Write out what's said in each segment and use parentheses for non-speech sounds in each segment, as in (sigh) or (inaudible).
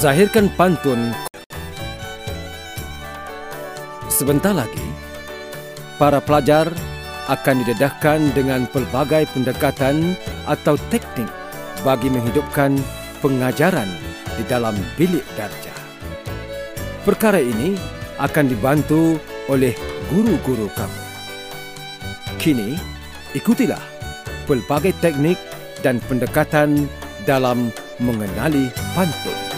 Zahirkan pantun. Sebentar lagi, para pelajar akan didedahkan dengan pelbagai pendekatan atau teknik bagi menghidupkan pengajaran di dalam bilik darjah. Perkara ini akan dibantu oleh guru-guru kamu. Kini, ikutilah pelbagai teknik dan pendekatan dalam mengenali pantun.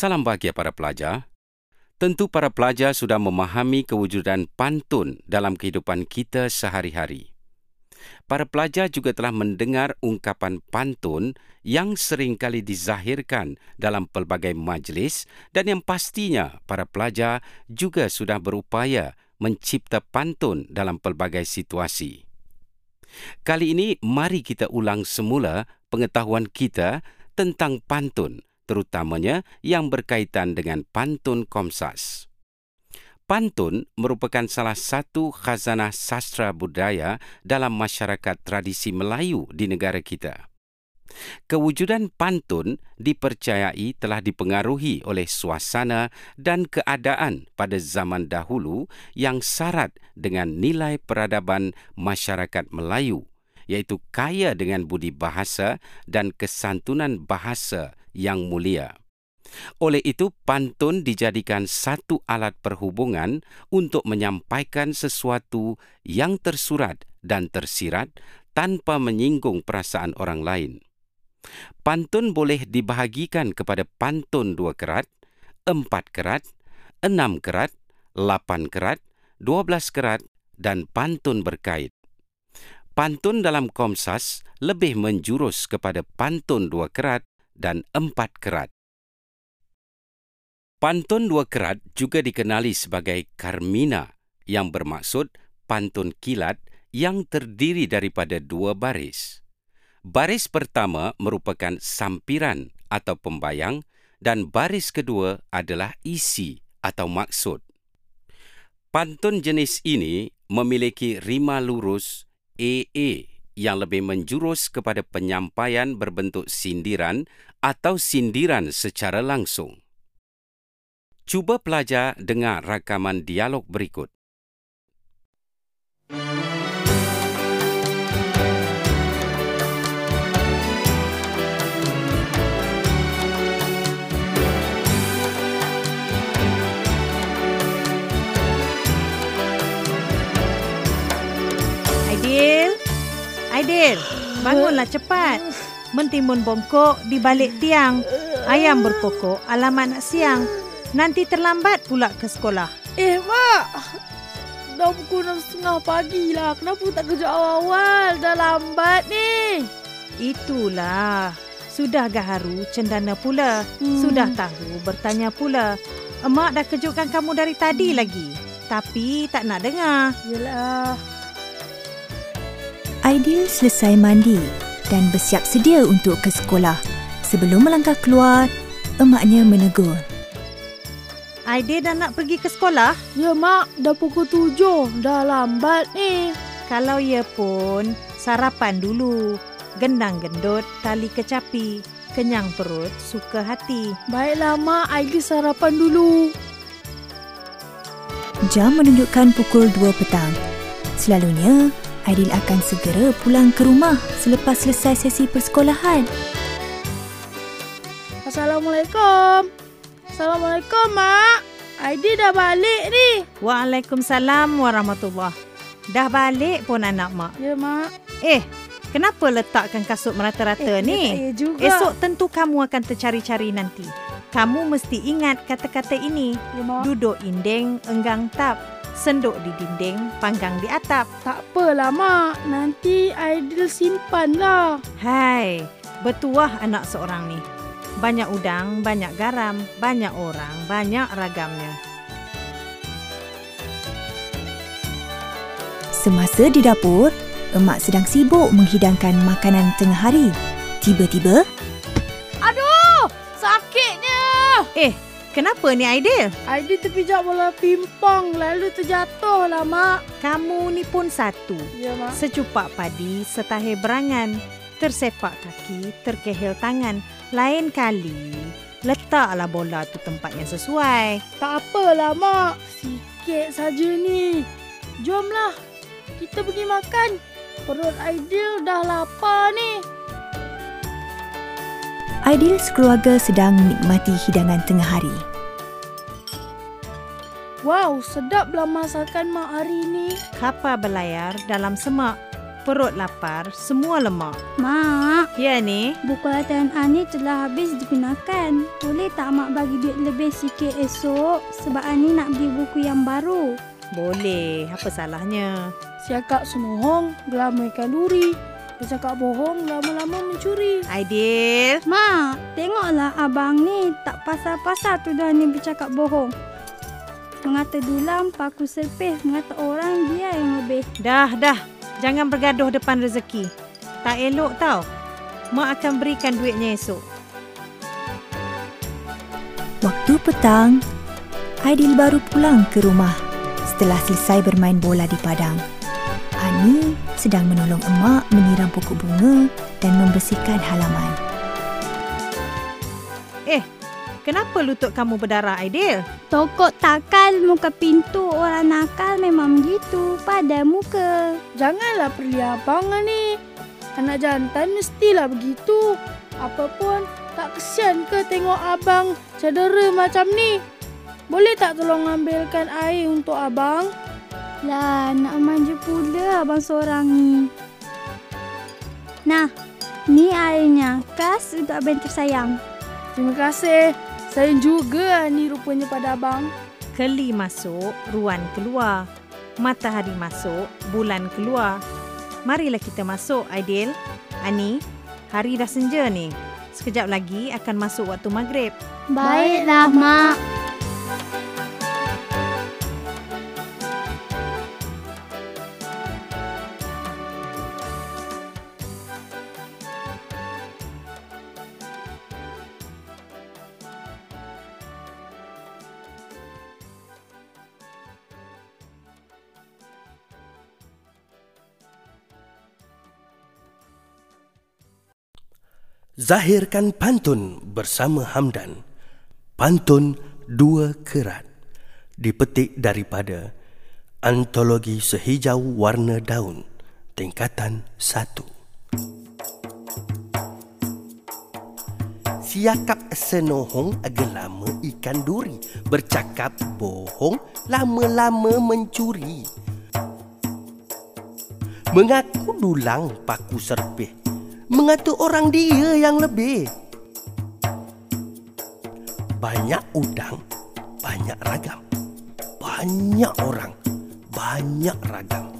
Salam bahagia para pelajar. Tentu para pelajar sudah memahami kewujudan pantun dalam kehidupan kita sehari-hari. Para pelajar juga telah mendengar ungkapan pantun yang sering kali dizahirkan dalam pelbagai majlis dan yang pastinya para pelajar juga sudah berupaya mencipta pantun dalam pelbagai situasi. Kali ini mari kita ulang semula pengetahuan kita tentang pantun terutamanya yang berkaitan dengan pantun Komsas. Pantun merupakan salah satu khazanah sastra budaya dalam masyarakat tradisi Melayu di negara kita. Kewujudan pantun dipercayai telah dipengaruhi oleh suasana dan keadaan pada zaman dahulu yang syarat dengan nilai peradaban masyarakat Melayu iaitu kaya dengan budi bahasa dan kesantunan bahasa yang mulia. Oleh itu, pantun dijadikan satu alat perhubungan untuk menyampaikan sesuatu yang tersurat dan tersirat tanpa menyinggung perasaan orang lain. Pantun boleh dibahagikan kepada pantun dua kerat, empat kerat, enam kerat, lapan kerat, dua belas kerat dan pantun berkait. Pantun dalam Komsas lebih menjurus kepada pantun dua kerat dan empat kerat. Pantun dua kerat juga dikenali sebagai Karmina yang bermaksud pantun kilat yang terdiri daripada dua baris. Baris pertama merupakan sampiran atau pembayang dan baris kedua adalah isi atau maksud. Pantun jenis ini memiliki rima lurus AA yang lebih menjurus kepada penyampaian berbentuk sindiran atau sindiran secara langsung. Cuba pelajar dengar rakaman dialog berikut. Aidil, bangunlah cepat. Mentimun bongkok di balik tiang. Ayam berkokok alamat nak siang. Nanti terlambat pula ke sekolah. Eh, Mak. Dah pukul enam setengah pagi lah. Kenapa tak kerja awal-awal? Dah lambat ni. Itulah. Sudah gaharu cendana pula. Hmm. Sudah tahu bertanya pula. Emak dah kejutkan kamu dari tadi lagi. Tapi tak nak dengar. Yelah. Aidil selesai mandi dan bersiap sedia untuk ke sekolah. Sebelum melangkah keluar, emaknya menegur. Aidil dah nak pergi ke sekolah? Ya, Mak. Dah pukul tujuh. Dah lambat ni. Kalau ya pun, sarapan dulu. Gendang gendut, tali kecapi. Kenyang perut, suka hati. Baiklah, Mak. Aidil sarapan dulu. Jam menunjukkan pukul 2 petang. Selalunya, Aidil akan segera pulang ke rumah selepas selesai sesi persekolahan. Assalamualaikum. Assalamualaikum, Mak. Aidil dah balik ni. Waalaikumsalam warahmatullahi Dah balik pun anak mak. Ya, Mak. Eh, kenapa letakkan kasut merata-rata Eh, ni? ya, juga. Esok tentu kamu akan tercari-cari nanti. Kamu mesti ingat kata-kata ini. Ya, Mak. Duduk inding, enggang tap. Senduk di dinding, panggang di atap. Tak apalah, Mak. Nanti Aidil simpan lah. Hai, bertuah anak seorang ni. Banyak udang, banyak garam, banyak orang, banyak ragamnya. Semasa di dapur, emak sedang sibuk menghidangkan makanan tengah hari. Tiba-tiba, Aduh, sakitnya. Eh, kenapa ni Aidil? Aidil terpijak bola pimpong lalu terjatuh lah, Mak. Kamu ni pun satu. Ya, Mak. Secupak padi setahir berangan. Tersepak kaki, terkehil tangan. Lain kali, letaklah bola tu tempat yang sesuai. Tak apalah, Mak. Sikit saja ni. Jomlah. Kita pergi makan. Perut Aidil dah lapar ni. Aidil sekeluarga sedang menikmati hidangan tengah hari. Wow, sedaplah masakan Mak hari ni. Kapal berlayar dalam semak. Perut lapar, semua lemak. Mak, Ya ni, buku latihan Ani telah habis digunakan. Boleh tak Mak bagi duit lebih sikit esok? Sebab Ani nak beli buku yang baru. boleh. Apa salahnya? Siakak senohong, gelamai kalori. Bercakap bohong, lama-lama mencuri. Aidil, Mak, tengoklah abang ni tak pasal-pasal tuduh Ani bercakap bohong. Mengata dulang, paku serpih. Mengata orang, dia yang lebih. dah dah. Jangan bergaduh depan rezeki. Tak elok tau. Mak akan berikan duitnya esok. Waktu petang, Aidil baru pulang ke rumah setelah selesai bermain bola di padang. Ani sedang menolong emak menyiram pokok bunga dan membersihkan halaman. Eh, kenapa lutut kamu berdarah, Aidil? Tokok takal muka pintu orang nakal memang begitu pada muka. Janganlah perli abang ni. Anak jantan mestilah begitu. Apapun, tak kesian ke tengok abang cedera macam ni? Boleh tak tolong ambilkan air untuk abang? Lah, nak manja pula abang seorang ni. Nah, ni airnya. Kas untuk abang tersayang. Terima kasih. Saya juga ni rupanya pada abang. Keli masuk, ruan keluar. Matahari masuk, bulan keluar. Marilah kita masuk, Aidil. Ani, hari dah senja ni. Sekejap lagi akan masuk waktu maghrib. Baiklah, Mak. Zahirkan pantun bersama Hamdan. Pantun Dua Kerat. Dipetik daripada Antologi Sehijau Warna Daun. Tingkatan 1. Siakap senohong lama ikan duri Bercakap bohong lama-lama mencuri Mengaku dulang paku serpih Mengata orang dia yang lebih. Banyak udang, banyak ragam. Banyak orang, banyak ragam.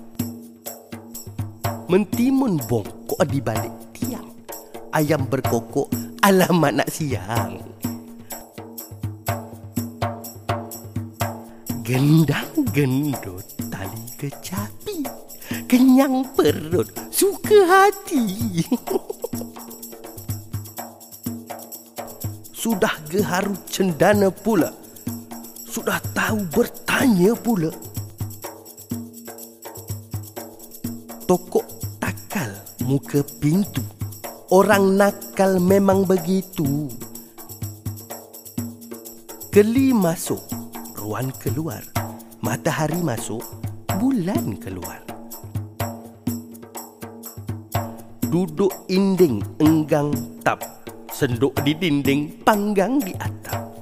Mentimun bongkok di balik tiang. Ayam berkokok, alamat nak siang. Gendang gendut tali kecapi Kenyang perut, suka hati. Sudah geharu cendana pula. Sudah tahu bertanya pula. Tokok takal muka pintu. Orang nakal memang begitu. Keli masuk, ruan keluar. Matahari masuk, bulan keluar Duduk inding enggang tap Senduk di dinding, panggang di atap.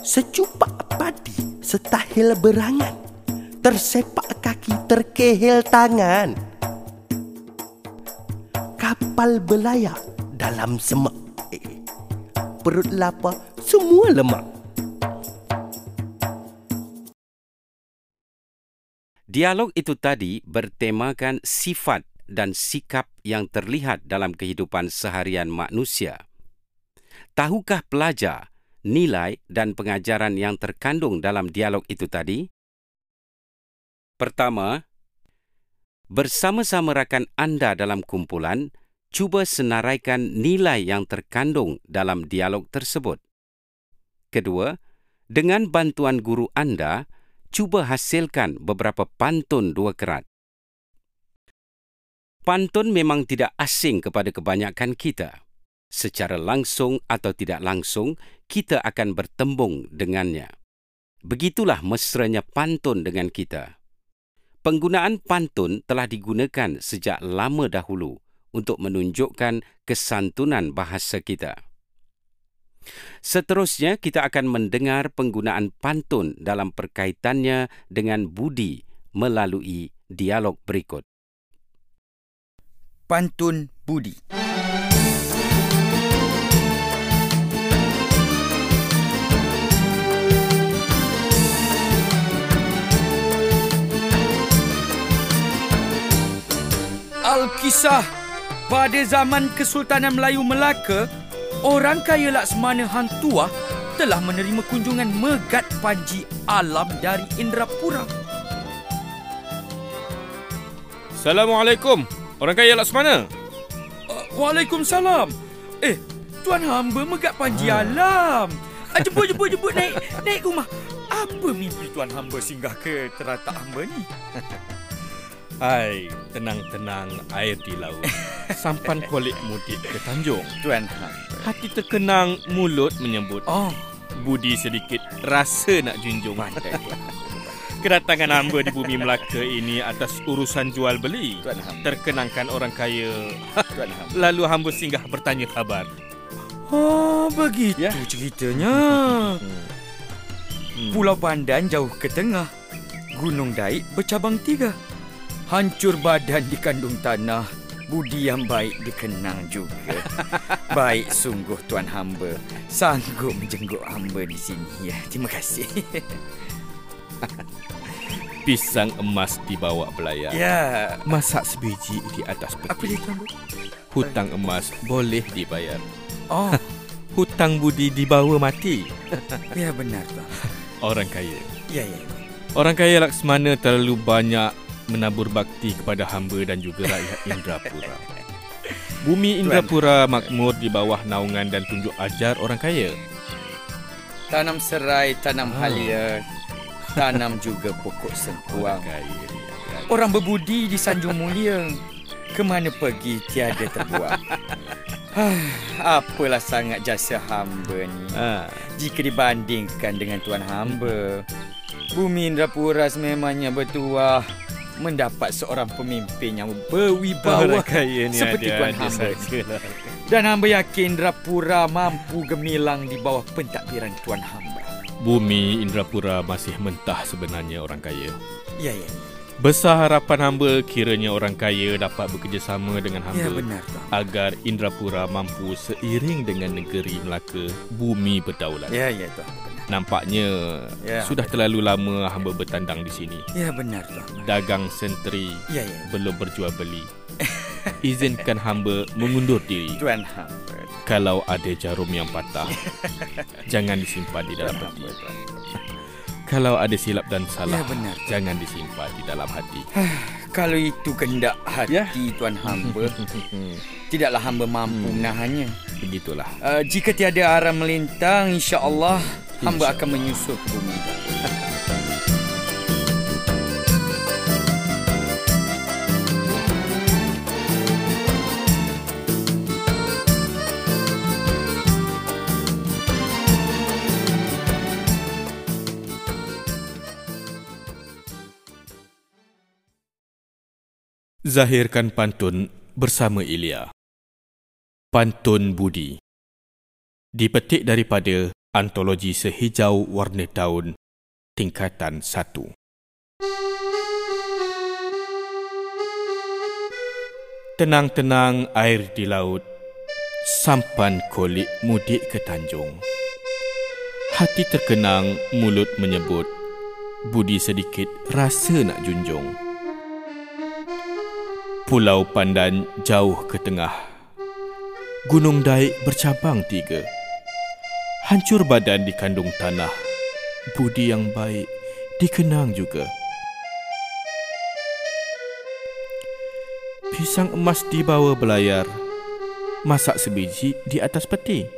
Secupak padi, setahil berangan Tersepak kaki, terkehil tangan. Kapal berlayar dalam semak eh, Perut lapar, semua lemak Dialog itu tadi bertemakan sifat dan sikap yang terlihat dalam kehidupan seharian manusia. Tahukah pelajar nilai dan pengajaran yang terkandung dalam dialog itu tadi? Pertama, bersama-sama rakan anda dalam kumpulan, cuba senaraikan nilai yang terkandung dalam dialog tersebut. Kedua, dengan bantuan guru anda, cuba hasilkan beberapa pantun dua kerat. Pantun memang tidak asing kepada kebanyakan kita. Secara langsung atau tidak langsung, kita akan bertembung dengannya. Begitulah mesranya pantun dengan kita. Penggunaan pantun telah digunakan sejak lama dahulu untuk menunjukkan kesantunan bahasa kita. Seterusnya, kita akan mendengar penggunaan pantun dalam perkaitannya dengan budi melalui dialog berikut. Pantun Budi. Alkisah pada zaman Kesultanan Melayu Melaka, orang kaya Laksmana Hang Tuah telah menerima kunjungan megat panji alam dari Indrapura. Assalamualaikum. Orang kaya Laksmana. Uh, Waalaikumsalam. Eh, tuan hamba megat panji ha. alam. Ah, jemput, (laughs) jemput, jemput. Naik, naik rumah. Apa mimpi tuan hamba singgah ke teratak hamba ni? (laughs) Hai, tenang-tenang air di laut. (laughs) Sampan kolik mudik ke Tanjung. Tuan. Hati terkenang, mulut menyebut. Oh, Budi sedikit rasa nak junjung. (laughs) Kedatangan hamba di bumi Melaka ini atas urusan jual beli. Tuan hamba. Terkenangkan orang kaya. Tuan hamba. Lalu hamba singgah bertanya khabar. Oh, begitu Ya. ceritanya. Hmm. Pulau Pandan jauh ke tengah. Gunung Daik bercabang tiga. Hancur badan di kandung tanah. Budi yang baik dikenang juga. (laughs) baik sungguh tuan hamba. Sanggup menjenguk hamba di sini. Ya, terima kasih. (laughs) Pisang emas dibawa belayar. ya. Masak sebiji di atas Apa dia peti. tuan? Hutang emas boleh dibayar. Oh, (laughs) Hutang budi dibawa mati. ya benar tuan. Orang kaya. Ya, ya. Orang kaya Laksmana terlalu banyak menabur bakti kepada hamba dan juga rakyat (laughs) Indrapura. Bumi Indrapura makmur di bawah naungan dan tunjuk ajar orang kaya. Tanam serai, tanam Ah. halia. Tanam juga pokok sengkuang. Orang kaya. ni. Orang berbudi di Sanjung Mulia Kemana pergi tiada terbuang (laughs) Ah, Apalah sangat jasa hamba ni Ah, Jika dibandingkan dengan tuan hamba Bumi Indrapura sememangnya bertuah Mendapat seorang pemimpin yang berwibawa kaya ni Seperti ada, tuan ada hamba. Dan hamba yakin Indrapura mampu gemilang di bawah pentadbiran tuan hamba Bumi Indrapura masih mentah sebenarnya orang kaya. Ya, ya, Besar harapan hamba kiranya orang kaya dapat bekerjasama dengan ya hamba benar tuan agar Indrapura mampu seiring dengan negeri Melaka bumi berdaulat. Ya, ya tuan benar Nampaknya Ya. sudah terlalu lama hamba bertandang di sini. Ya benar tuan Dagang sentri Ya, ya belum berjual beli. Izinkan hamba mengundur diri. Tuan hamba Kalau ada jarum yang patah, (laughs) jangan disimpan di dalam hati. Kalau ada silap dan salah, Ya, benar. jangan disimpan di dalam hati. (sighs) Kalau itu kehendak hati Ya. tuan hamba (laughs) Tidaklah hamba mampu Hmm. menahannya Begitulah. uh, Jika tiada arah melintang InsyaAllah hamba InsyaAllah. akan menyusul ke bumi Zahirkan pantun bersama Ilya. Pantun Budi. Dipetik daripada Antologi Sehijau Warna Daun tingkatan 1. Tenang-tenang air di laut, sampan kolik mudik ke Tanjung. Hati terkenang, mulut menyebut, budi sedikit rasa nak junjung. Pulau Pandan jauh ke tengah. Gunung Daik bercabang tiga. Hancur badan di kandung tanah. Budi yang baik dikenang juga. Pisang emas dibawa belayar. masak sebiji di atas peti.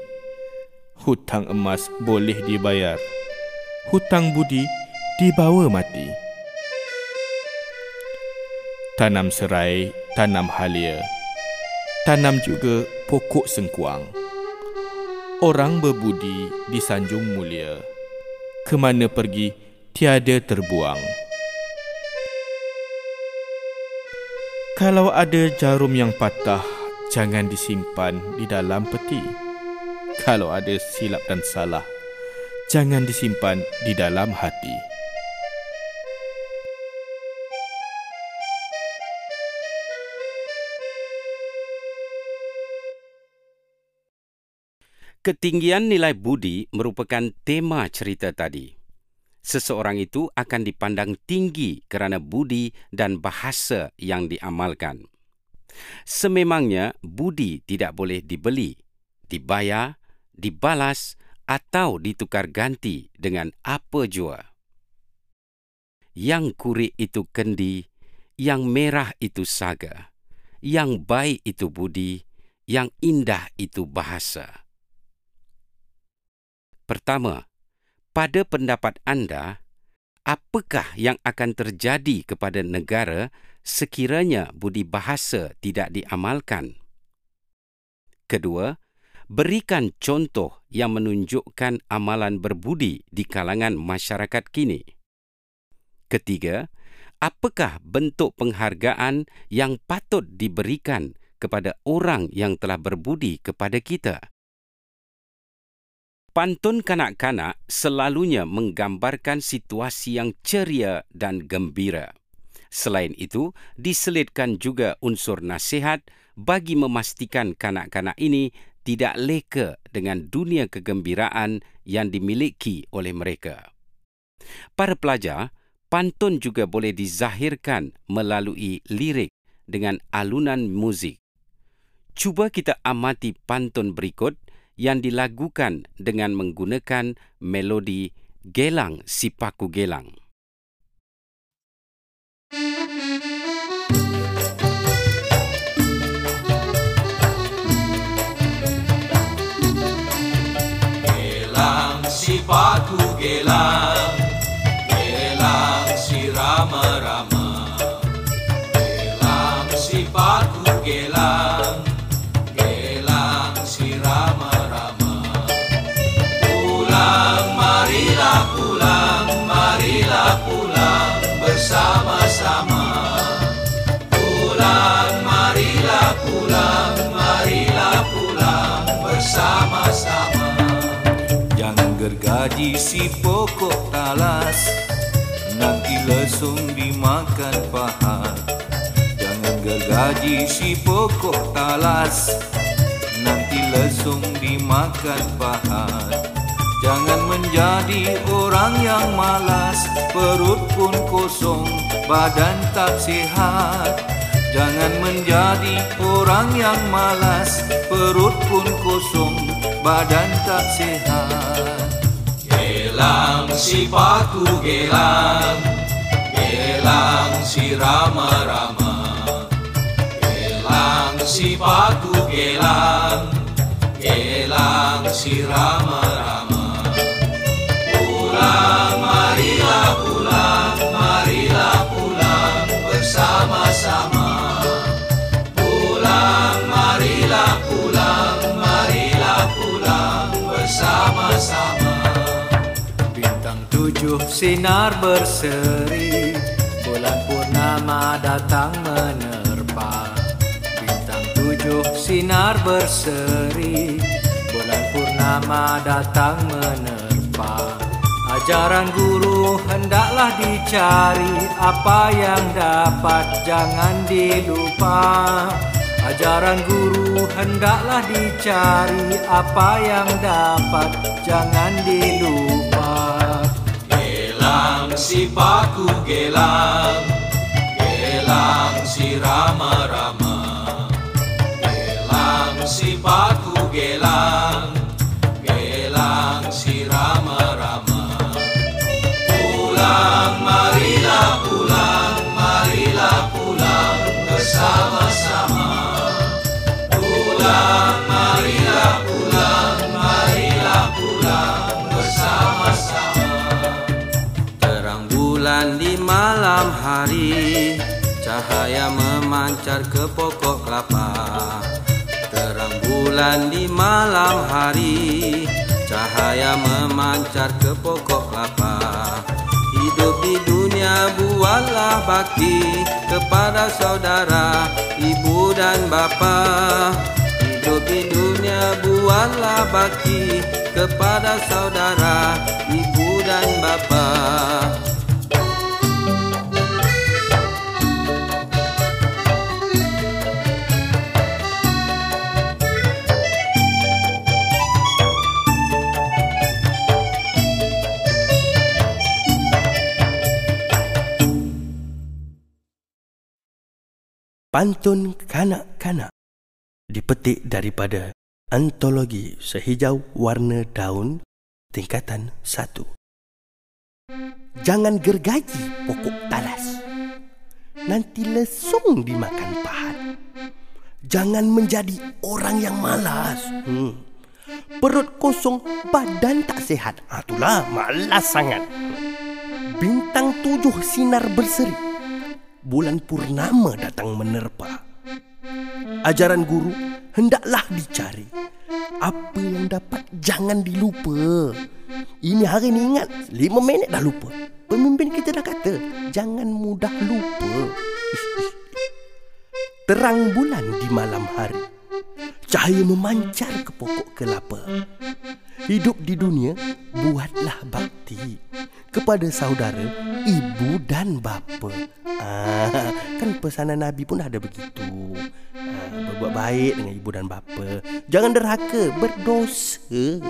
Hutang emas boleh dibayar. Hutang budi dibawa mati. Tanam serai, tanam halia. Tanam juga pokok sengkuang. Orang berbudi disanjung mulia. Kemana pergi tiada terbuang. Kalau ada jarum yang patah, jangan disimpan di dalam peti. Kalau ada silap dan salah, jangan disimpan di dalam hati. Ketinggian nilai budi merupakan tema cerita tadi. Seseorang itu akan dipandang tinggi kerana budi dan bahasa yang diamalkan. Sememangnya budi tidak boleh dibeli, dibayar, dibalas atau ditukar ganti dengan apa jua. Yang kurik itu kendi, yang merah itu saga, yang baik itu budi, yang indah itu bahasa. Pertama, pada pendapat anda, apakah yang akan terjadi kepada negara sekiranya budi bahasa tidak diamalkan? Kedua, berikan contoh yang menunjukkan amalan berbudi di kalangan masyarakat kini. Ketiga, apakah bentuk penghargaan yang patut diberikan kepada orang yang telah berbudi kepada kita? Pantun kanak-kanak selalunya menggambarkan situasi yang ceria dan gembira. Selain itu, diselitkan juga unsur nasihat bagi memastikan kanak-kanak ini tidak leka dengan dunia kegembiraan yang dimiliki oleh mereka. Para pelajar, pantun juga boleh dizahirkan melalui lirik dengan alunan muzik. Cuba kita amati pantun berikut yang dilagukan dengan menggunakan melodi Gelang Sipaku Gelang. Gergaji si pokok talas. Nanti lesung dimakan pahat Jangan gergaji si pokok talas. Nanti lesung dimakan pahat Jangan menjadi orang yang malas. Perut pun kosong, badan tak sihat. Jangan menjadi orang yang malas. Perut pun kosong, badan tak sihat Gelang si paku gelang. Gelang si rama-rama Gelang si paku gelang. Gelang si rama-rama Pulang marilah pulang. Marilah pulang. Bersama-sama. Pulang marilah pulang. Marilah pulang. Bersama-sama tujuh sinar berseri. Bulan purnama datang menerpa. Bintang tujuh sinar berseri. Bulan purnama datang menerpa. Ajaran guru hendaklah dicari. Apa yang dapat jangan dilupa. Ajaran guru hendaklah dicari. Apa yang dapat jangan dilupa Gelang si paku gelang Gelang si rama-rama. Gelang si paku gelang Gelang si rama-rama. Pulang marilah pulang Marilah pulang bersama-sama. Pulang hari. Cahaya memancar ke pokok kelapa. Terang bulan di malam hari. Cahaya memancar ke pokok kelapa. Hidup di dunia buatlah bakti Kepada saudara, ibu dan bapa. Hidup di dunia buatlah bakti Kepada saudara, ibu dan bapa Pantun Kanak-Kanak dipetik daripada Antologi Sehijau Warna Daun tingkatan 1. Jangan gergaji pokok talas. Nanti lesung dimakan pahat. Jangan menjadi orang yang malas. Hmm. Perut kosong, badan tak sehat. Ha, itulah malas sangat. Bintang tujuh sinar berseri bulan purnama datang menerpa. Ajaran guru hendaklah dicari. Apa yang dapat jangan dilupa. Ini hari ni ingat, lima minit dah lupa. Pemimpin kita dah kata, jangan mudah lupa. Terang bulan di malam hari. Cahaya memancar ke pokok kelapa. Hidup di dunia, buatlah bakti kepada saudara, ibu dan bapa. Ah, kan pesanan Nabi pun ada begitu. Ah, berbuat baik dengan ibu dan bapa. Jangan derhaka, berdosa.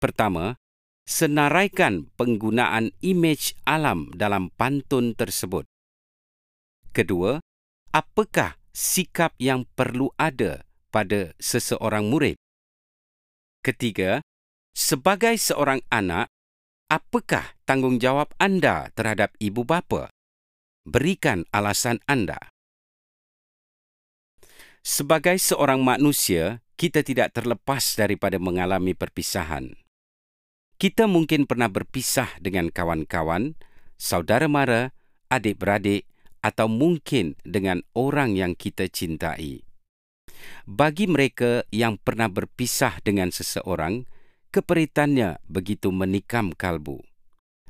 Pertama, senaraikan penggunaan imej alam dalam pantun tersebut. Kedua, apakah sikap yang perlu ada pada seseorang murid? Ketiga, sebagai seorang anak, apakah tanggungjawab anda terhadap ibu bapa? Berikan alasan anda. Sebagai seorang manusia, kita tidak terlepas daripada mengalami perpisahan. Kita mungkin pernah berpisah dengan kawan-kawan, saudara mara, adik-beradik atau mungkin dengan orang yang kita cintai. Bagi mereka yang pernah berpisah dengan seseorang, keperitannya begitu menikam kalbu.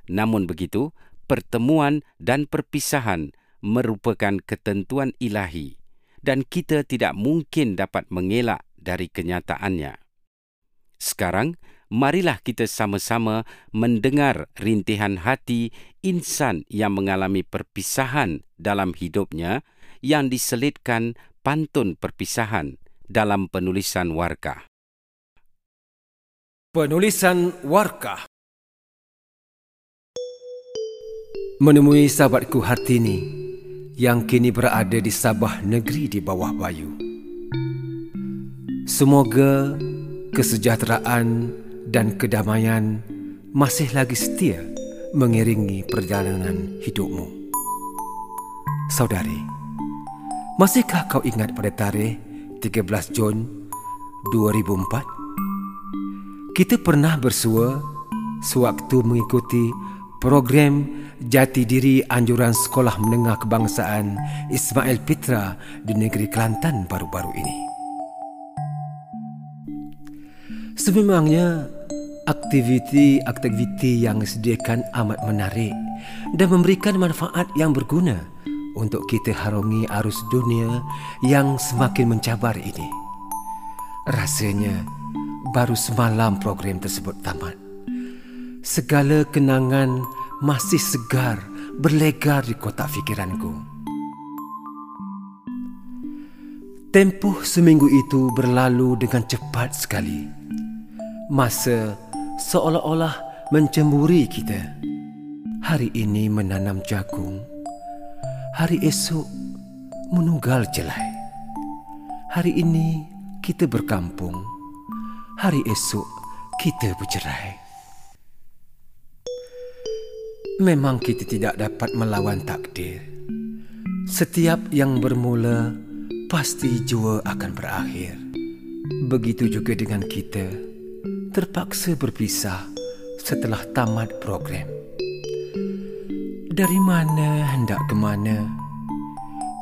Namun begitu, pertemuan dan perpisahan merupakan ketentuan ilahi dan kita tidak mungkin dapat mengelak dari kenyataannya. Sekarang, marilah kita sama-sama mendengar rintihan hati insan yang mengalami perpisahan dalam hidupnya yang diselitkan pantun perpisahan dalam penulisan warkah. Penulisan warkah Menemui sahabatku Hartini yang kini berada di Sabah negeri di bawah bayu. Semoga kesejahteraan dan kedamaian masih lagi setia mengiringi perjalanan hidupmu. Saudari, masihkah kau ingat pada tarikh 13 Jun 2004? Kita pernah bersua sewaktu mengikuti program Jati Diri Anjuran Sekolah Menengah Kebangsaan Ismail Pitra di negeri Kelantan baru-baru ini. Sememangnya aktiviti-aktiviti yang disediakan amat menarik dan memberikan manfaat yang berguna untuk kita harungi arus dunia yang semakin mencabar ini. Rasanya baru semalam program tersebut tamat. Segala kenangan masih segar berlegar di kotak fikiranku. Tempoh seminggu itu berlalu dengan cepat sekali. Masa seolah-olah mencemburi kita. Hari ini menanam jagung. Hari esok menunggal jelai. Hari ini kita berkampung. Hari esok kita bercerai. Memang kita tidak dapat melawan takdir. Setiap yang bermula pasti jua akan berakhir. Begitu juga dengan kita terpaksa berpisah setelah tamat program. Dari mana hendak ke mana?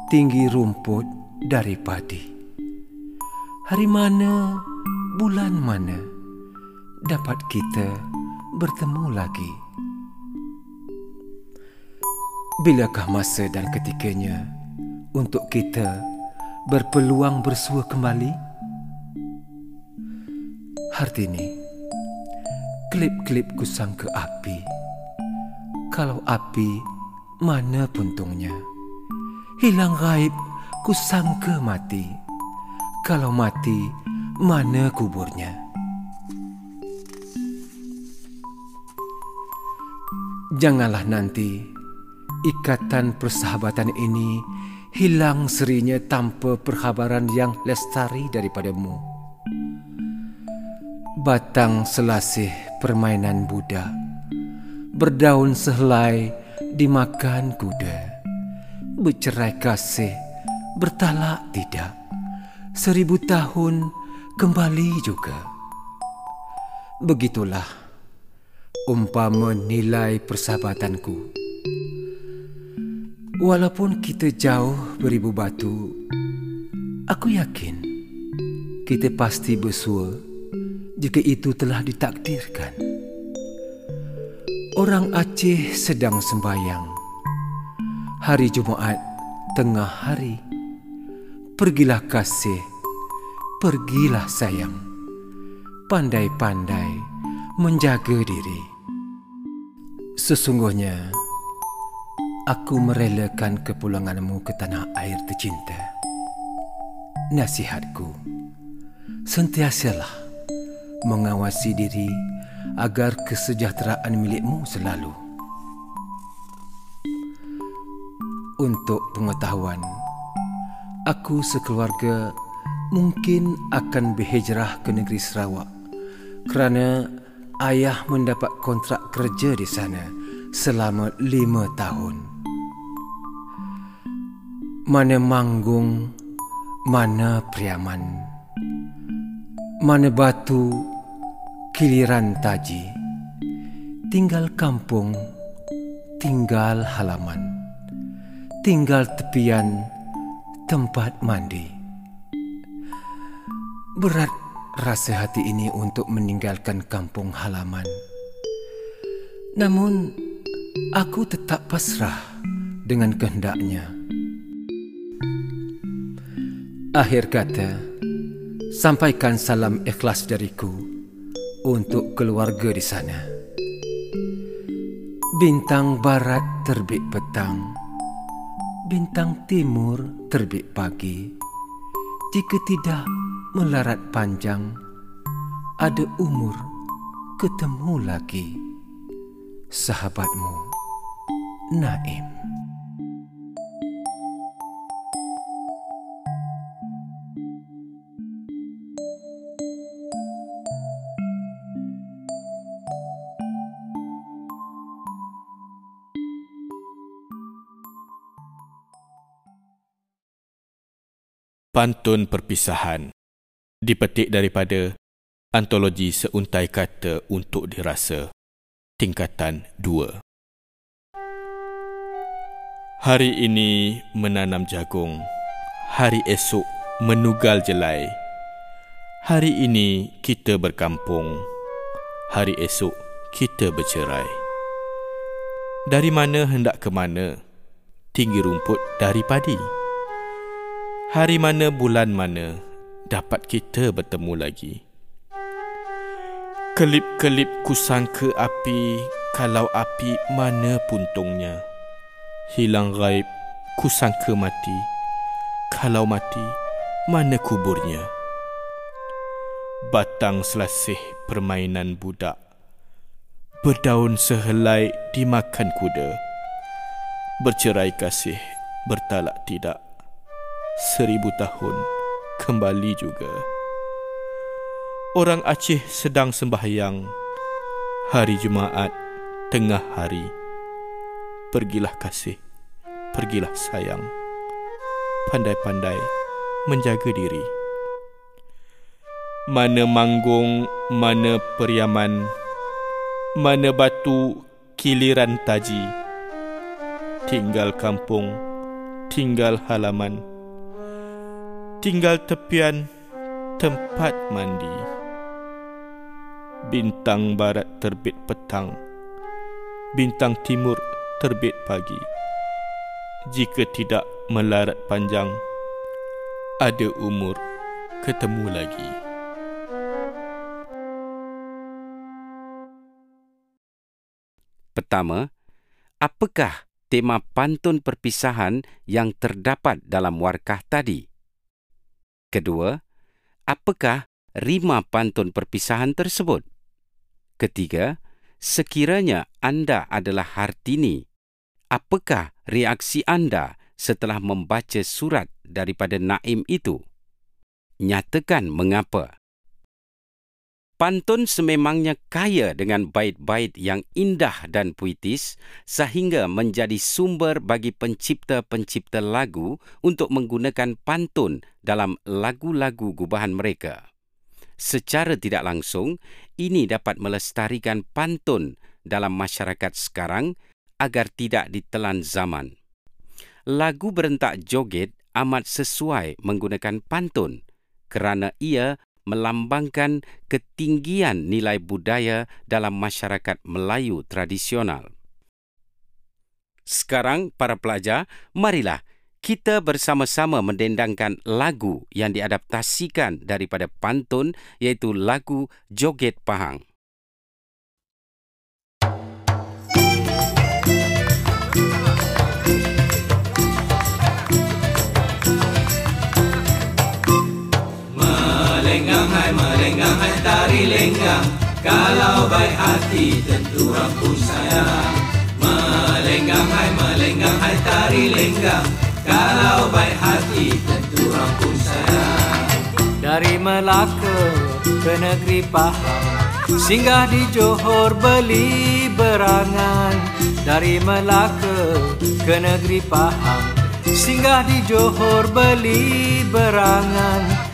Tinggi rumput dari padi. Hari mana, bulan mana dapat kita bertemu lagi? Bilakah masa dan ketikanya untuk kita berpeluang bersua kembali? Hartini, klip-klip kusang ke api. Kalau api, mana puntungnya? Hilang gaib, kusangka mati. Kalau mati, mana kuburnya? Janganlah nanti ikatan persahabatan ini hilang serinya tanpa perkhabaran yang lestari daripadamu. Batang selasih permainan Buddha. Berdaun sehelai dimakan kuda. Bercerai kasih bertalak tidak. Seribu tahun kembali juga. Begitulah umpama nilai persahabatanku. Walaupun kita jauh beribu batu Aku yakin kita pasti bersua jika itu telah ditakdirkan. Orang Aceh sedang sembahyang. Hari Jumaat, tengah hari. Pergilah kasih, pergilah sayang. Pandai-pandai menjaga diri. Sesungguhnya, aku merelakan kepulanganmu ke tanah air tercinta. Nasihatku, sentiasalah mengawasi diri agar kesejahteraan milikmu selalu. Untuk pengetahuan, aku sekeluarga mungkin akan berhijrah ke negeri Sarawak kerana ayah mendapat kontrak kerja di sana selama lima tahun. Mana manggung, mana priaman mana batu kiliran taji. Tinggal kampung tinggal halaman. Tinggal tepian tempat mandi. Berat rasa hati ini untuk meninggalkan kampung halaman. Namun aku tetap pasrah dengan kehendaknya. Akhir kata Sampaikan salam ikhlas dariku untuk keluarga di sana. Bintang barat terbit petang, bintang timur terbit pagi. Jika tidak melarat panjang, ada umur ketemu lagi. Sahabatmu, Naim. Pantun Perpisahan. Dipetik daripada Antologi Seuntai Kata Untuk Dirasa Tingkatan 2 Hari ini menanam jagung. Hari esok menugal jelai. Hari ini kita berkampung. Hari esok kita bercerai. Dari mana hendak ke mana? Tinggi rumput dari padi Hari mana bulan mana dapat kita bertemu lagi? Kelip-kelip kusangka api kalau api mana puntungnya? Hilang gaib kusangka mati kalau mati mana kuburnya? Batang selasih permainan budak Berdaun sehelai dimakan kuda Bercerai kasih bertalak tidak seribu tahun kembali juga. Orang Aceh sedang sembahyang hari Jumaat tengah hari. Pergilah kasih, pergilah sayang. Pandai-pandai menjaga diri. Mana manggung, mana periaman, mana batu kiliran taji. Tinggal kampung, tinggal halaman, tinggal tepian tempat mandi. Bintang barat terbit petang, bintang timur terbit pagi. Jika tidak melarat panjang, ada umur ketemu lagi. Pertama, apakah tema pantun perpisahan yang terdapat dalam warkah tadi? Kedua, apakah rima pantun perpisahan tersebut? Ketiga, sekiranya anda adalah Hartini, apakah reaksi anda setelah membaca surat daripada Naim itu? Nyatakan mengapa. Pantun sememangnya kaya dengan bait-bait yang indah dan puitis sehingga menjadi sumber bagi pencipta-pencipta lagu untuk menggunakan pantun dalam lagu-lagu gubahan mereka. Secara tidak langsung, ini dapat melestarikan pantun dalam masyarakat sekarang agar tidak ditelan zaman. Lagu berentak joget amat sesuai menggunakan pantun kerana ia melambangkan ketinggian nilai budaya dalam masyarakat Melayu tradisional. Sekarang, para pelajar, marilah kita bersama-sama mendendangkan lagu yang diadaptasikan daripada pantun iaitu lagu Joget Pahang. Tari lenggang Kalau baik hati tentu rampun sayang. Melenggang hai melenggang hai tari lenggang Kalau baik hati tentu rampun sayang. Dari Melaka ke negeri Pahang Singgah di Johor beli berangan. Dari Melaka ke negeri Pahang Singgah di Johor beli berangan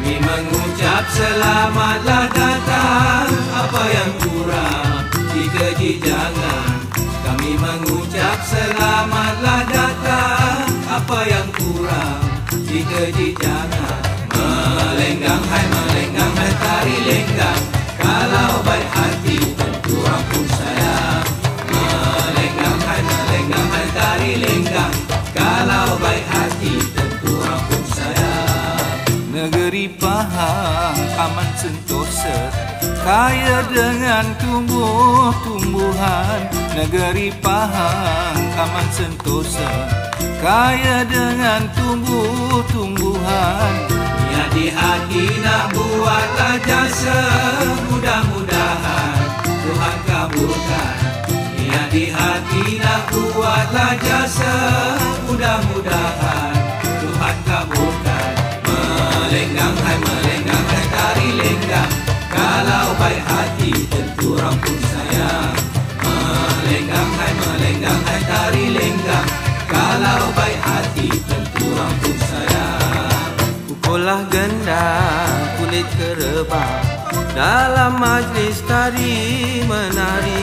kami mengucap selamatlah datang. Apa yang kurang dikeji jangan Kami mengucap selamatlah datang. Apa yang kurang dikeji jangan Melenggang hai melenggang hai tari lenggang. Kalau Kaya dengan tumbuh-tumbuhan. Negeri Pahang aman sentosa Kaya dengan tumbuh-tumbuhan. Niat di hati nak buatlah jasa Mudah-mudahan Tuhan kabulkan. Niat di hati nak buatlah jasa Mudah-mudahan kalau baik hati tentu rampun sayang. Melenggang hai melenggang hai tari lenggang. Kalau baik hati tentu rampun sayang. Pukullah gendang kulit kerebang dalam majlis tari menari.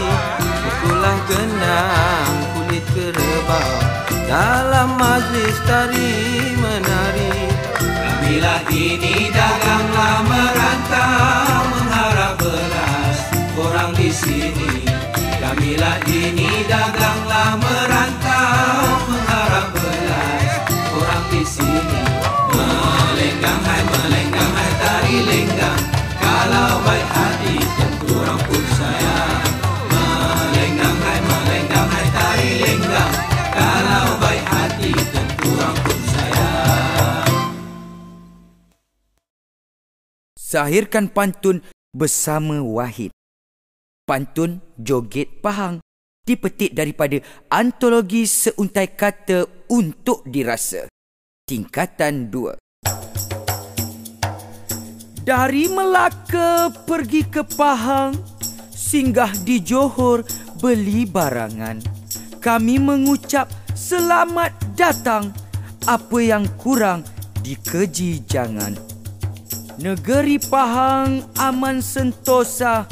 Pukullah gendang kulit kerebang dalam majlis tari menari. Kamilah ini daganglah merantau di sini. Kamilah ini daganglah merantau mengharap beras orang di sini. Melenggang hai melenggang hai tari lenggang kalau baik hati tentu orang pun sayang. Melenggang hai melenggang hai tari lenggang kalau baik hati tentu orang pun sayang. Sahirkan pantun bersama Wahid. Pantun Joget Pahang dipetik daripada antologi seuntai kata untuk dirasa. Tingkatan 2. Dari Melaka pergi ke Pahang, singgah di Johor beli barangan. Kami mengucap selamat datang. Apa yang kurang dikeji jangan. Negeri Pahang aman sentosa,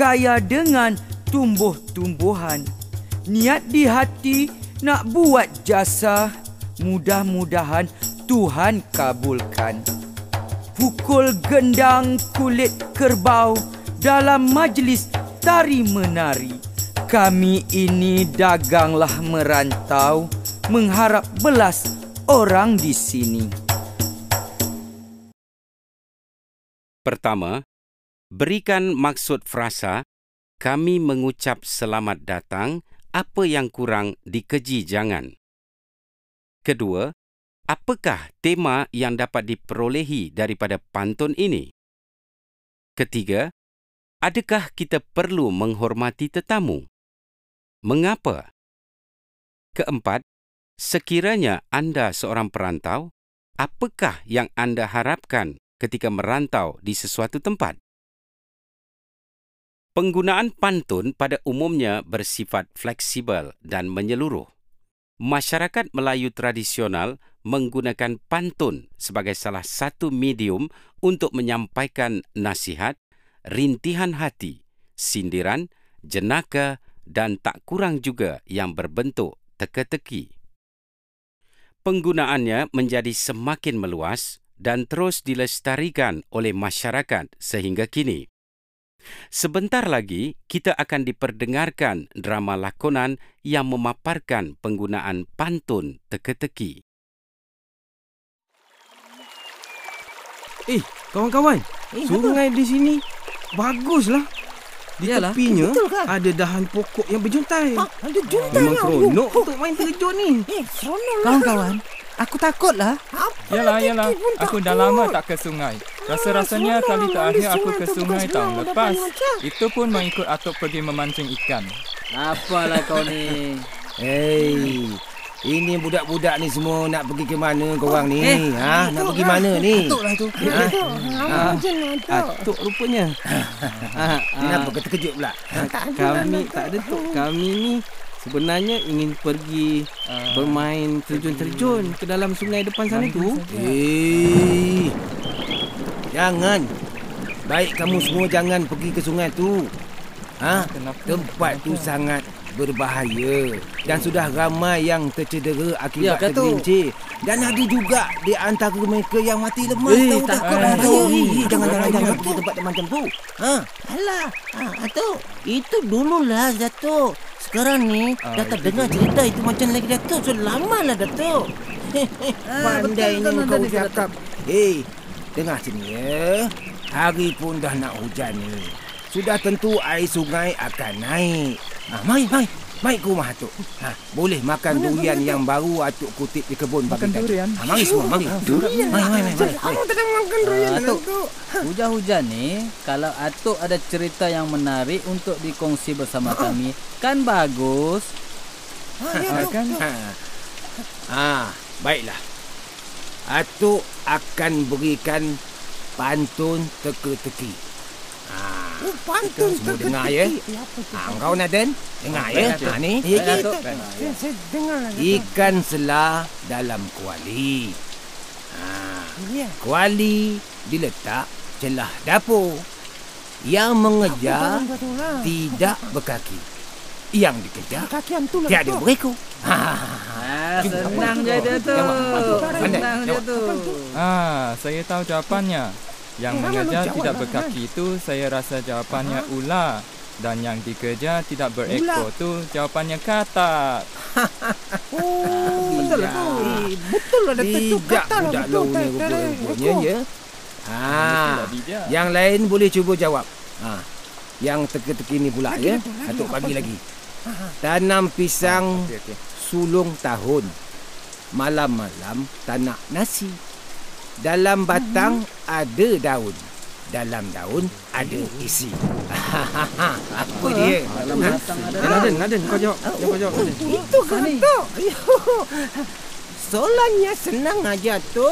kaya dengan tumbuh-tumbuhan. Niat di hati nak buat jasa, mudah-mudahan Tuhan kabulkan. Pukul gendang kulit kerbau dalam majlis tari menari. Kami ini daganglah merantau, mengharap belas orang di sini. Pertama, berikan maksud frasa kami mengucap selamat datang, apa yang kurang dikeji jangan. Kedua, apakah tema yang dapat diperolehi daripada pantun ini? Ketiga, adakah kita perlu menghormati tetamu? Mengapa? Keempat, sekiranya anda seorang perantau, apakah yang anda harapkan ketika merantau di sesuatu tempat? Penggunaan pantun pada umumnya bersifat fleksibel dan menyeluruh. Masyarakat Melayu tradisional menggunakan pantun sebagai salah satu medium untuk menyampaikan nasihat, rintihan hati, sindiran, jenaka dan tak kurang juga yang berbentuk teka-teki. Penggunaannya menjadi semakin meluas dan terus dilestarikan oleh masyarakat sehingga kini. Sebentar lagi, kita akan diperdengarkan drama lakonan yang memaparkan penggunaan pantun teka-teki. Eh, kawan-kawan, Eh, sungai di sini baguslah. Di Yalah, tepinya betul kan? ada dahan pokok yang berjuntai. Ha, ada juntai Memang lah. seronok untuk main terjun ni. Eh, seronok lah. Aku takutlah. Apa Yalah, yalah. pun Aku takut. dah lama tak ke sungai. Rasa-rasanya seronok kali lah terakhir aku ke tu sungai tahun lepas. Itu pun mengikut atuk pergi memancing ikan. Apalah kau ni? Hei, ini budak-budak ni semua nak pergi ke mana korang ni? Eh, ha, nak pergi mana ni? Atuklah tu. Ha? Ah, tu. Atuk rupanya. Ah, (laughs) Kenapa kau terkejut pula? Kami tak ada tok. Kami ni sebenarnya ingin pergi Ah. bermain terjun-terjun ke dalam sungai depan sana tu. Eh, jangan. Baik kamu semua jangan pergi ke sungai tu. Ha? Kenapa? Tempat tu sangat berbahaya dan sudah ramai yang tercedera Ya, akibat Tu. tergelincir dan ada juga di antara mereka yang mati lemas Eh, tahu tak kau tahu Eh, Eh, jangan jangan jangan pergi tempat macam tu ha Alah, ha, Datuk. Itu dululah, Datuk. Sekarang ni, Ah, dah tak itu dengar cerita itu macam lagi, Datuk. Sudah lama lah, Datuk. pandainya (laughs) betul, kau cakap. Hei dengar sini ya. Hari pun dah nak hujan ni. Sudah tentu air sungai akan naik. Ha, mai mai mai ke rumah Atuk ha, boleh makan durian yang baru Atuk kutip di kebun Makan pagi tadi. durian? ha, mari semua mari mai mai mai, mai. Kamu tak makan durian, Ah, Atuk. Hujan-hujan ni, kalau Atuk ada cerita yang menarik untuk dikongsi bersama kami, kan bagus. Ah, kan? Ha. ha, baiklah. Atuk akan berikan pantun teka-teki. Ha, Oh, pantun semua dengar ya. Ha, kau Naden, dengar ya. Ha ni. Ya. Ikan selah dalam kuali. Ha, Ya. kuali diletak celah dapur. Yang mengejar lah? tidak berkaki. Yang dikejar lah, tiada berekor. Ha, Ah, senang je dia tu. Senang je tu. Ah, saya tahu jawapannya. Yang Eh, mengejar tidak lah, berkaki itu saya rasa jawapannya ular. Dan yang dikejar tidak berekor tu jawapannya katak. (laughs) Oh, betul lah tu. Betul lah, Datuk. Tu kata lah budak betul. ekor. ya. Ha. Yang lain boleh cuba jawab. Ha. Yang teka-teki ni pula Lagi, ya. Atuk bagi Apa lagi. Tanam pisang Okey, okey. sulung tahun. Malam-malam tanak nasi. Dalam batang ada daun. Dalam daun ada isi. Apa dia? Dalam batang ada. Eh, Naden, Naden, kau jawab. Ah, Kau jawab, Naden. Itu kan tu. (laughs) Soalannya senang aja tu.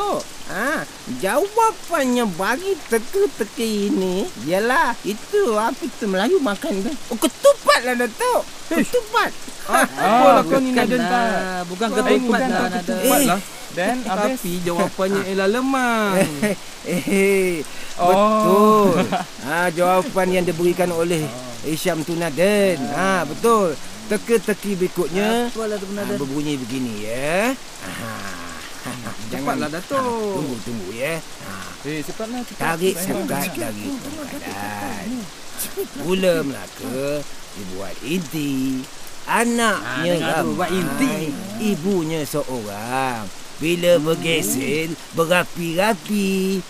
Ha, jawapannya bagi teka-teki ini ialah itu apa itu Melayu makan tu. Oh, ketupat lah Datuk. Ketupat. Ah, apalah kau ni Bukan Naden. lah. Bukan Eh, ketupat bukan lah. tak Nada. ketupat lah. Dan (laughs) habis Tapi jawapannya ialah lemang. (laughs) Eh, Oh. betul. ha, (laughs) jawapan yang diberikan oleh Isyam Tunaden. Ha, betul. Teka-teki berikutnya Apalah tu ha, berbunyi begini ya. Ha. Cepatlah Dato'. Tunggu tunggu ya. Ha. Eh cepatlah cepat. Tarik sekat dari pengkalan. Gula Melaka dibuat inti. Anaknya dengar tu, buat inti. Ibunya seorang. Bila bergesel, berapi-rapi.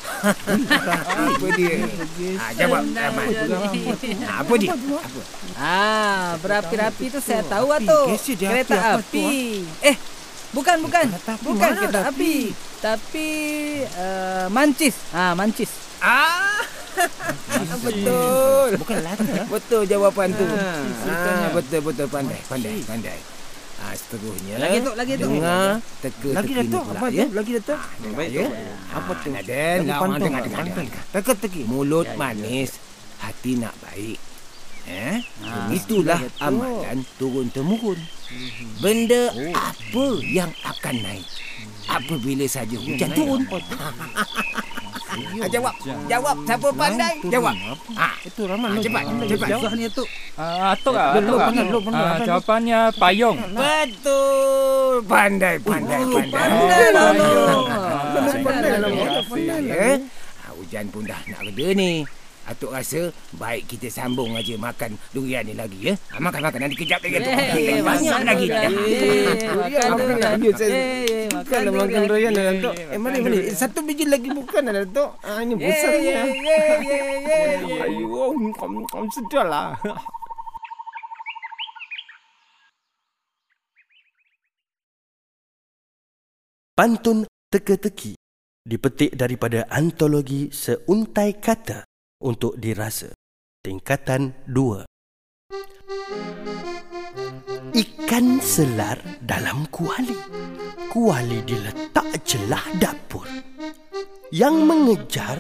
(laughs) apa dia? Ha, jawab, Rahman. Ha, apa dia? Apa? Ah, berapi-rapi tu saya tahu ah tu. Kereta api. Eh, bukan bukan. Bukan kereta api. Tapi uh, mancis. Ah, (laughs) mancis. Ah, betul. Bukan lada. Betul jawapan tu. Ha, Ah, betul betul pandai pandai pandai. Ah, seterusnya. Lagi tu, lagi tu. Dengar teka Lagi teki Datuk, apa ya. tu? Lagi Datuk. Dengar ya. Apa tu? Naden, Lagi nak pantang, dengar dengar. pantang. Teka teki. Mulut manis, hati nak baik. Eh? Itulah amalan turun temurun. Benda apa yang akan naik apabila saja hujan turun? Ah, jawab, jawab. Siapa pandai? Jawab. Ah, Itu Rahman. ah, cepat, cepat. Susah ni tu. Ah, atuk ah, Belum, atuk ah. Ah, belum. jawapannya payung. Betul. Pandai, pandai, pandai. Pandai lah. Pandai lah, pandai. kasih. Eh? Ah, Hujan pun dah nak reda ni. Atuk rasa baik kita sambung aja makan durian ni lagi ya. Ah, makan makan nanti kejap lagi tu. Eh, Banyak makan lagi. durian. Eh, makan Apa durian. nak dia saya? Eh, makan Bukanlah makan durian. durian lah Datuk. Eh mana mana? Eh, Satu biji lagi bukan lah Datuk. Ah ini besar ni. Eh, eh, eh, eh. Ayo, kamu kamu sudahlah. Pantun teka-teki dipetik daripada antologi Seuntai Kata untuk dirasa. Tingkatan 2. Ikan selar dalam kuali. Kuali diletak celah dapur. Yang mengejar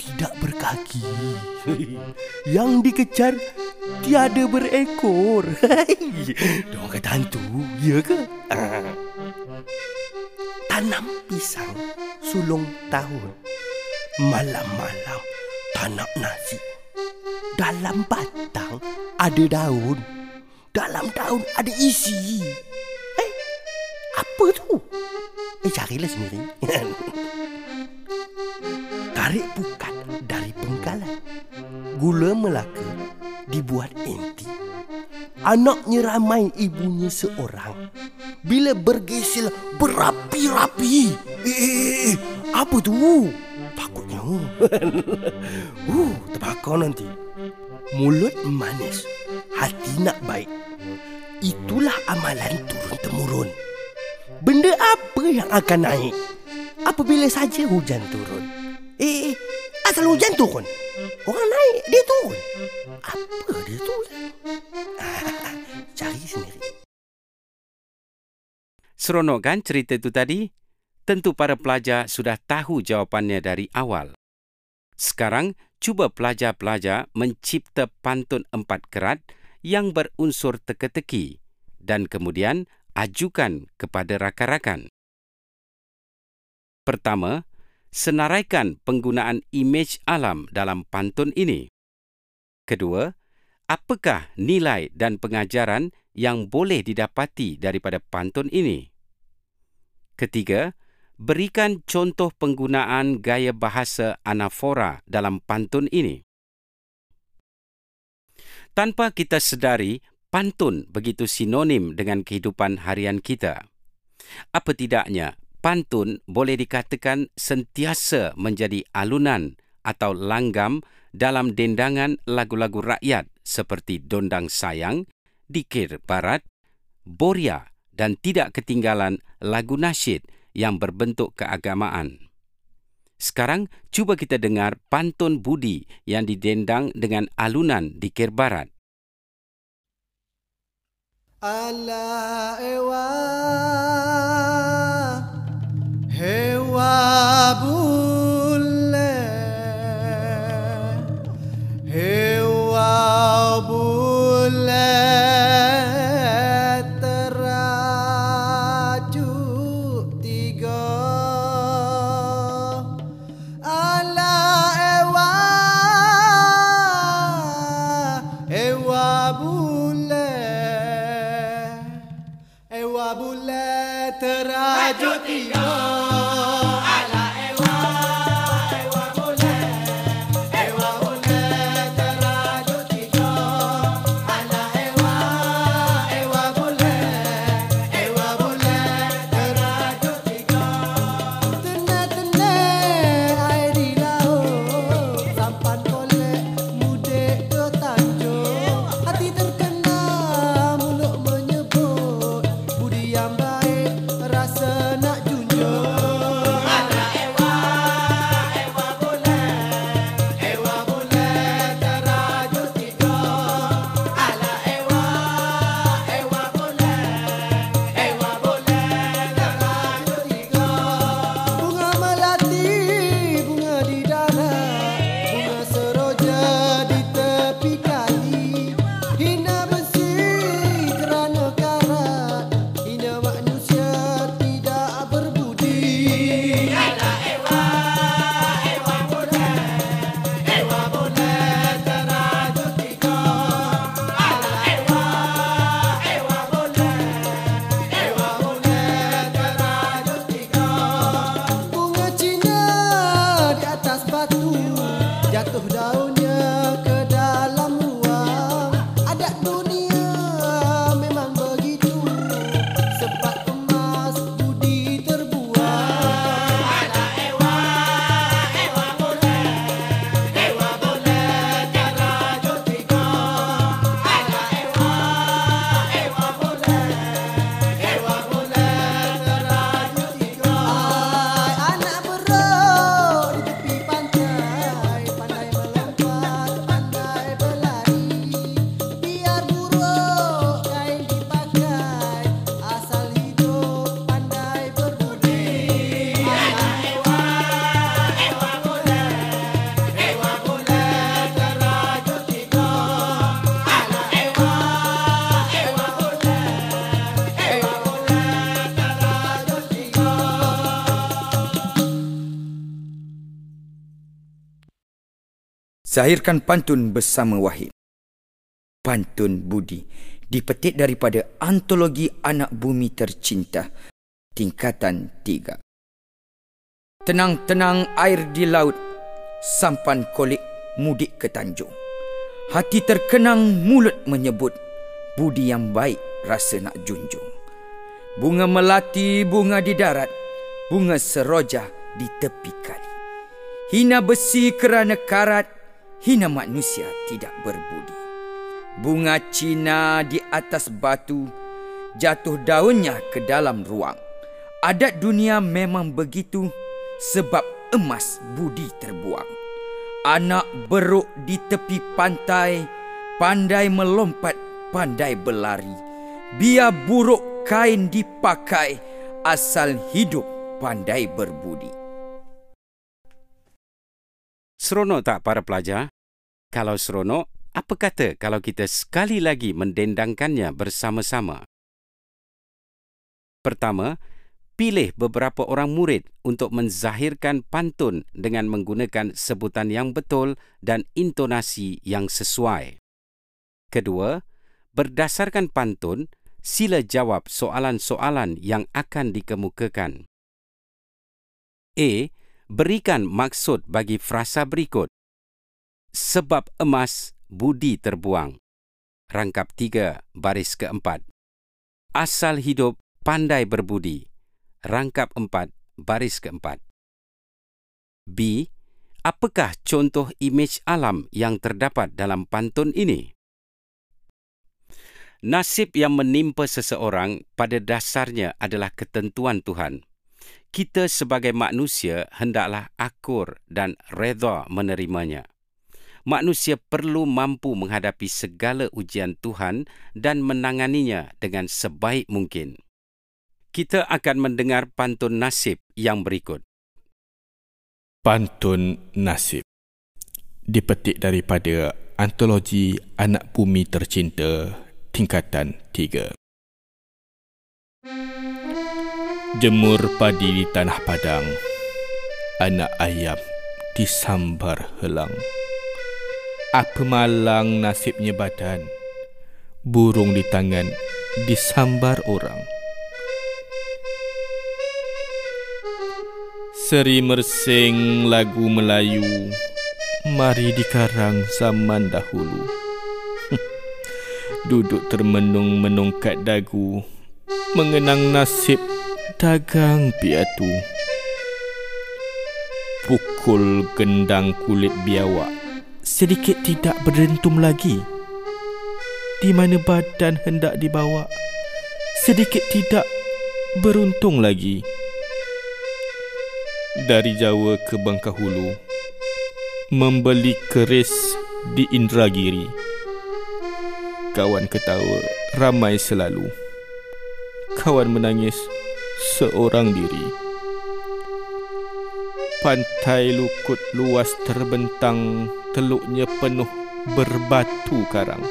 tidak berkaki. (laughs) Yang dikejar tiada berekor. (laughs) Diorang kata hantu, ya ke? (laughs) Tanam pisang sulung tahun. Malam-malam tanam nasi. Dalam batang ada daun. Dalam daun ada isi. Eh, apa tu? Eh, carilah sendiri. (laughs) Tarik pukat dari penggalan. Gula Melaka dibuat inti. Anaknya ramai ibunya seorang. Bila bergesel berapi-rapi. Eh, eh, eh, apa tu? (laughs) Uh, terbakar nanti. Mulut manis, hati nak baik. Itulah amalan turun-temurun. Benda apa yang akan naik apabila saja hujan turun? Eh, eh, asal hujan turun. Orang naik, dia turun. Apa dia tu? (laughs) Cari sendiri. Seronok kan cerita itu tadi? Tentu para pelajar sudah tahu jawapannya dari awal. Sekarang, cuba pelajar-pelajar mencipta pantun empat kerat yang berunsur teka-teki dan kemudian ajukan kepada rakan-rakan. Pertama, senaraikan penggunaan imej alam dalam pantun ini. Kedua, apakah nilai dan pengajaran yang boleh didapati daripada pantun ini? Ketiga, berikan contoh penggunaan gaya bahasa anafora dalam pantun ini. Tanpa kita sedari, pantun begitu sinonim dengan kehidupan harian kita. Apa tidaknya, pantun boleh dikatakan sentiasa menjadi alunan atau langgam dalam dendangan lagu-lagu rakyat seperti Dondang Sayang, Dikir Barat, Boria dan tidak ketinggalan lagu nasyid yang berbentuk keagamaan. Sekarang, cuba kita dengar pantun budi yang didendang dengan alunan Dikir Barat. Ala ewa hewa bule do Zahirkan pantun bersama Wahid. Pantun Budi dipetik daripada Antologi Anak Bumi Tercinta tingkatan 3. Tenang-tenang air di laut, sampan kolik mudik ke Tanjung. Hati terkenang mulut menyebut, budi yang baik rasa nak junjung. Bunga melati, bunga di darat, bunga seroja di tepi kali. Hina besi kerana karat, hina manusia tidak berbudi. Bunga Cina di atas batu, jatuh daunnya ke dalam ruang. Adat dunia memang begitu sebab emas budi terbuang. Anak beruk di tepi pantai, pandai melompat, pandai berlari. Biar buruk kain dipakai, asal hidup pandai berbudi. Seronok tak para pelajar? Kalau seronok, apa kata kalau kita sekali lagi mendendangkannya bersama-sama? Pertama, pilih beberapa orang murid untuk menzahirkan pantun dengan menggunakan sebutan yang betul dan intonasi yang sesuai. Kedua, berdasarkan pantun, sila jawab soalan-soalan yang akan dikemukakan. A. Berikan maksud bagi frasa berikut. Sebab emas, budi terbuang. Rangkap tiga, baris keempat. Asal hidup, pandai berbudi. Rangkap empat, baris keempat. B. Apakah contoh imej alam yang terdapat dalam pantun ini? Nasib yang menimpa seseorang pada dasarnya adalah ketentuan Tuhan. Kita sebagai manusia hendaklah akur dan redha menerimanya. Manusia perlu mampu menghadapi segala ujian Tuhan dan menanganinya dengan sebaik mungkin. Kita akan mendengar pantun nasib yang berikut. Pantun Nasib Dipetik daripada Antologi Anak Bumi Tercinta Tingkatan 3 Jemur padi di tanah padang. Anak ayam disambar helang. Apa malang nasibnya badan? Burung di tangan disambar orang. Seri mersing lagu Melayu Mari dikarang zaman dahulu. (laughs) Duduk termenung menungkat dagu Mengenang nasib dagang piatu. Pukul gendang kulit biawak. Sedikit tidak berdentum lagi. Di mana badan hendak dibawa. Sedikit tidak beruntung lagi. Dari Jawa ke Bangkahulu Membeli keris di Indragiri. Kawan ketawa ramai selalu. Kawan menangis seorang diri. Pantai lukut luas terbentang Teluknya penuh berbatu karang.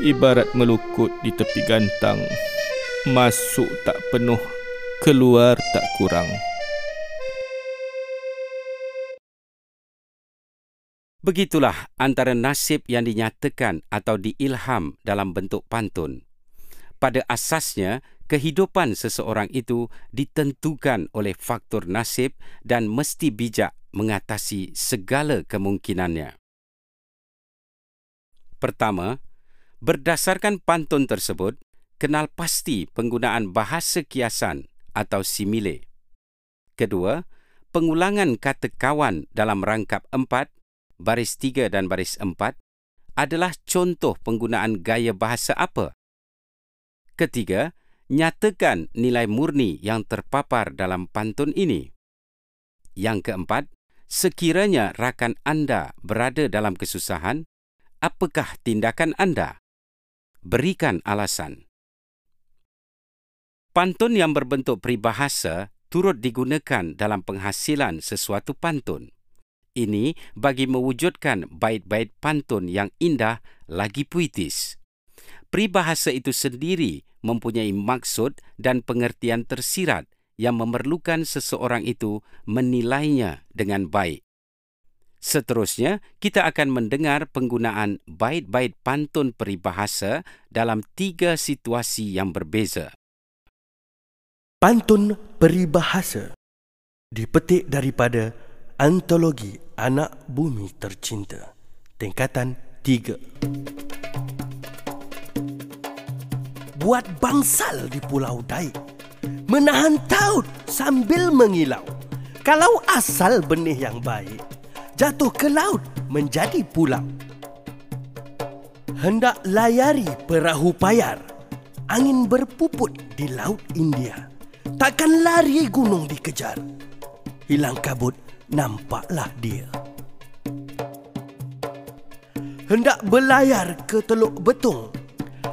Ibarat melukut di tepi gantang Masuk tak penuh, keluar tak kurang. Begitulah antara nasib yang dinyatakan atau diilham dalam bentuk pantun. Pada asasnya, kehidupan seseorang itu ditentukan oleh faktor nasib dan mesti bijak mengatasi segala kemungkinannya. Pertama, berdasarkan pantun tersebut, kenal pasti penggunaan bahasa kiasan atau simile. Kedua, pengulangan kata kawan dalam rangkap empat baris tiga dan baris empat adalah contoh penggunaan gaya bahasa apa? Ketiga, nyatakan nilai murni yang terpapar dalam pantun ini. Yang keempat, sekiranya rakan anda berada dalam kesusahan, apakah tindakan anda? Berikan alasan. Pantun yang berbentuk peribahasa turut digunakan dalam penghasilan sesuatu pantun ini bagi mewujudkan bait-bait pantun yang indah lagi puitis. Peribahasa itu sendiri mempunyai maksud dan pengertian tersirat yang memerlukan seseorang itu menilainya dengan baik. Seterusnya, kita akan mendengar penggunaan bait-bait pantun peribahasa dalam tiga situasi yang berbeza. Pantun peribahasa dipetik daripada Antologi Anak Bumi Tercinta Tingkatan 3 Buat bangsal di Pulau Daik Menahan taut sambil mengilau. Kalau asal benih yang baik Jatuh ke laut menjadi pulau. Hendak layari perahu payar Angin berpuput di Laut India. Takkan lari gunung dikejar. Hilang kabut nampaklah dia. Hendak berlayar ke Teluk Betung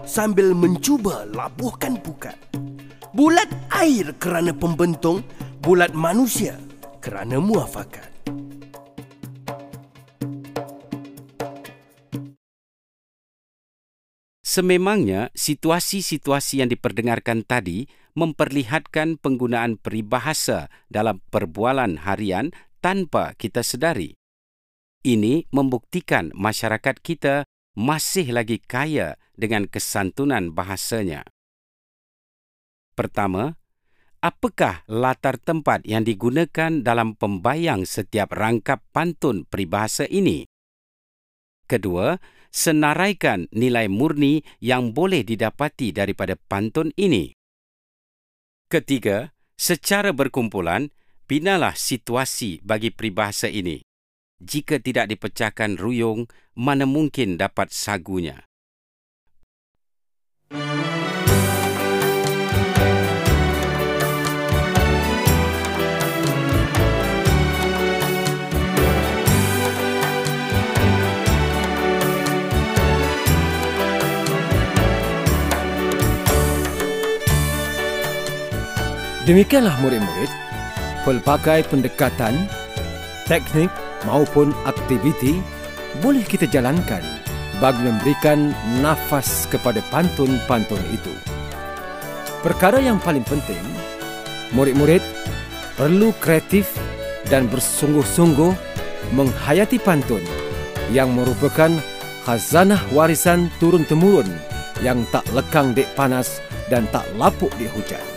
sambil mencuba labuhkan pukat. Bulat air kerana pembentung, bulat manusia kerana muafakat. Sememangnya, situasi-situasi yang diperdengarkan tadi memperlihatkan penggunaan peribahasa dalam perbualan harian tanpa kita sedari. Ini membuktikan masyarakat kita masih lagi kaya dengan kesantunan bahasanya. Pertama, apakah latar tempat yang digunakan dalam pembayang setiap rangkap pantun peribahasa ini? Kedua, senaraikan nilai murni yang boleh didapati daripada pantun ini. Ketiga, secara berkumpulan, binalah situasi bagi peribahasa ini. Jika tidak dipecahkan ruyung, mana mungkin dapat sagunya. Demikianlah murid-murid pelbagai pendekatan, teknik maupun aktiviti boleh kita jalankan bagi memberikan nafas kepada pantun-pantun itu. Perkara yang paling penting, murid-murid perlu kreatif dan bersungguh-sungguh menghayati pantun yang merupakan khazanah warisan turun-temurun yang tak lekang dek panas dan tak lapuk di hujan.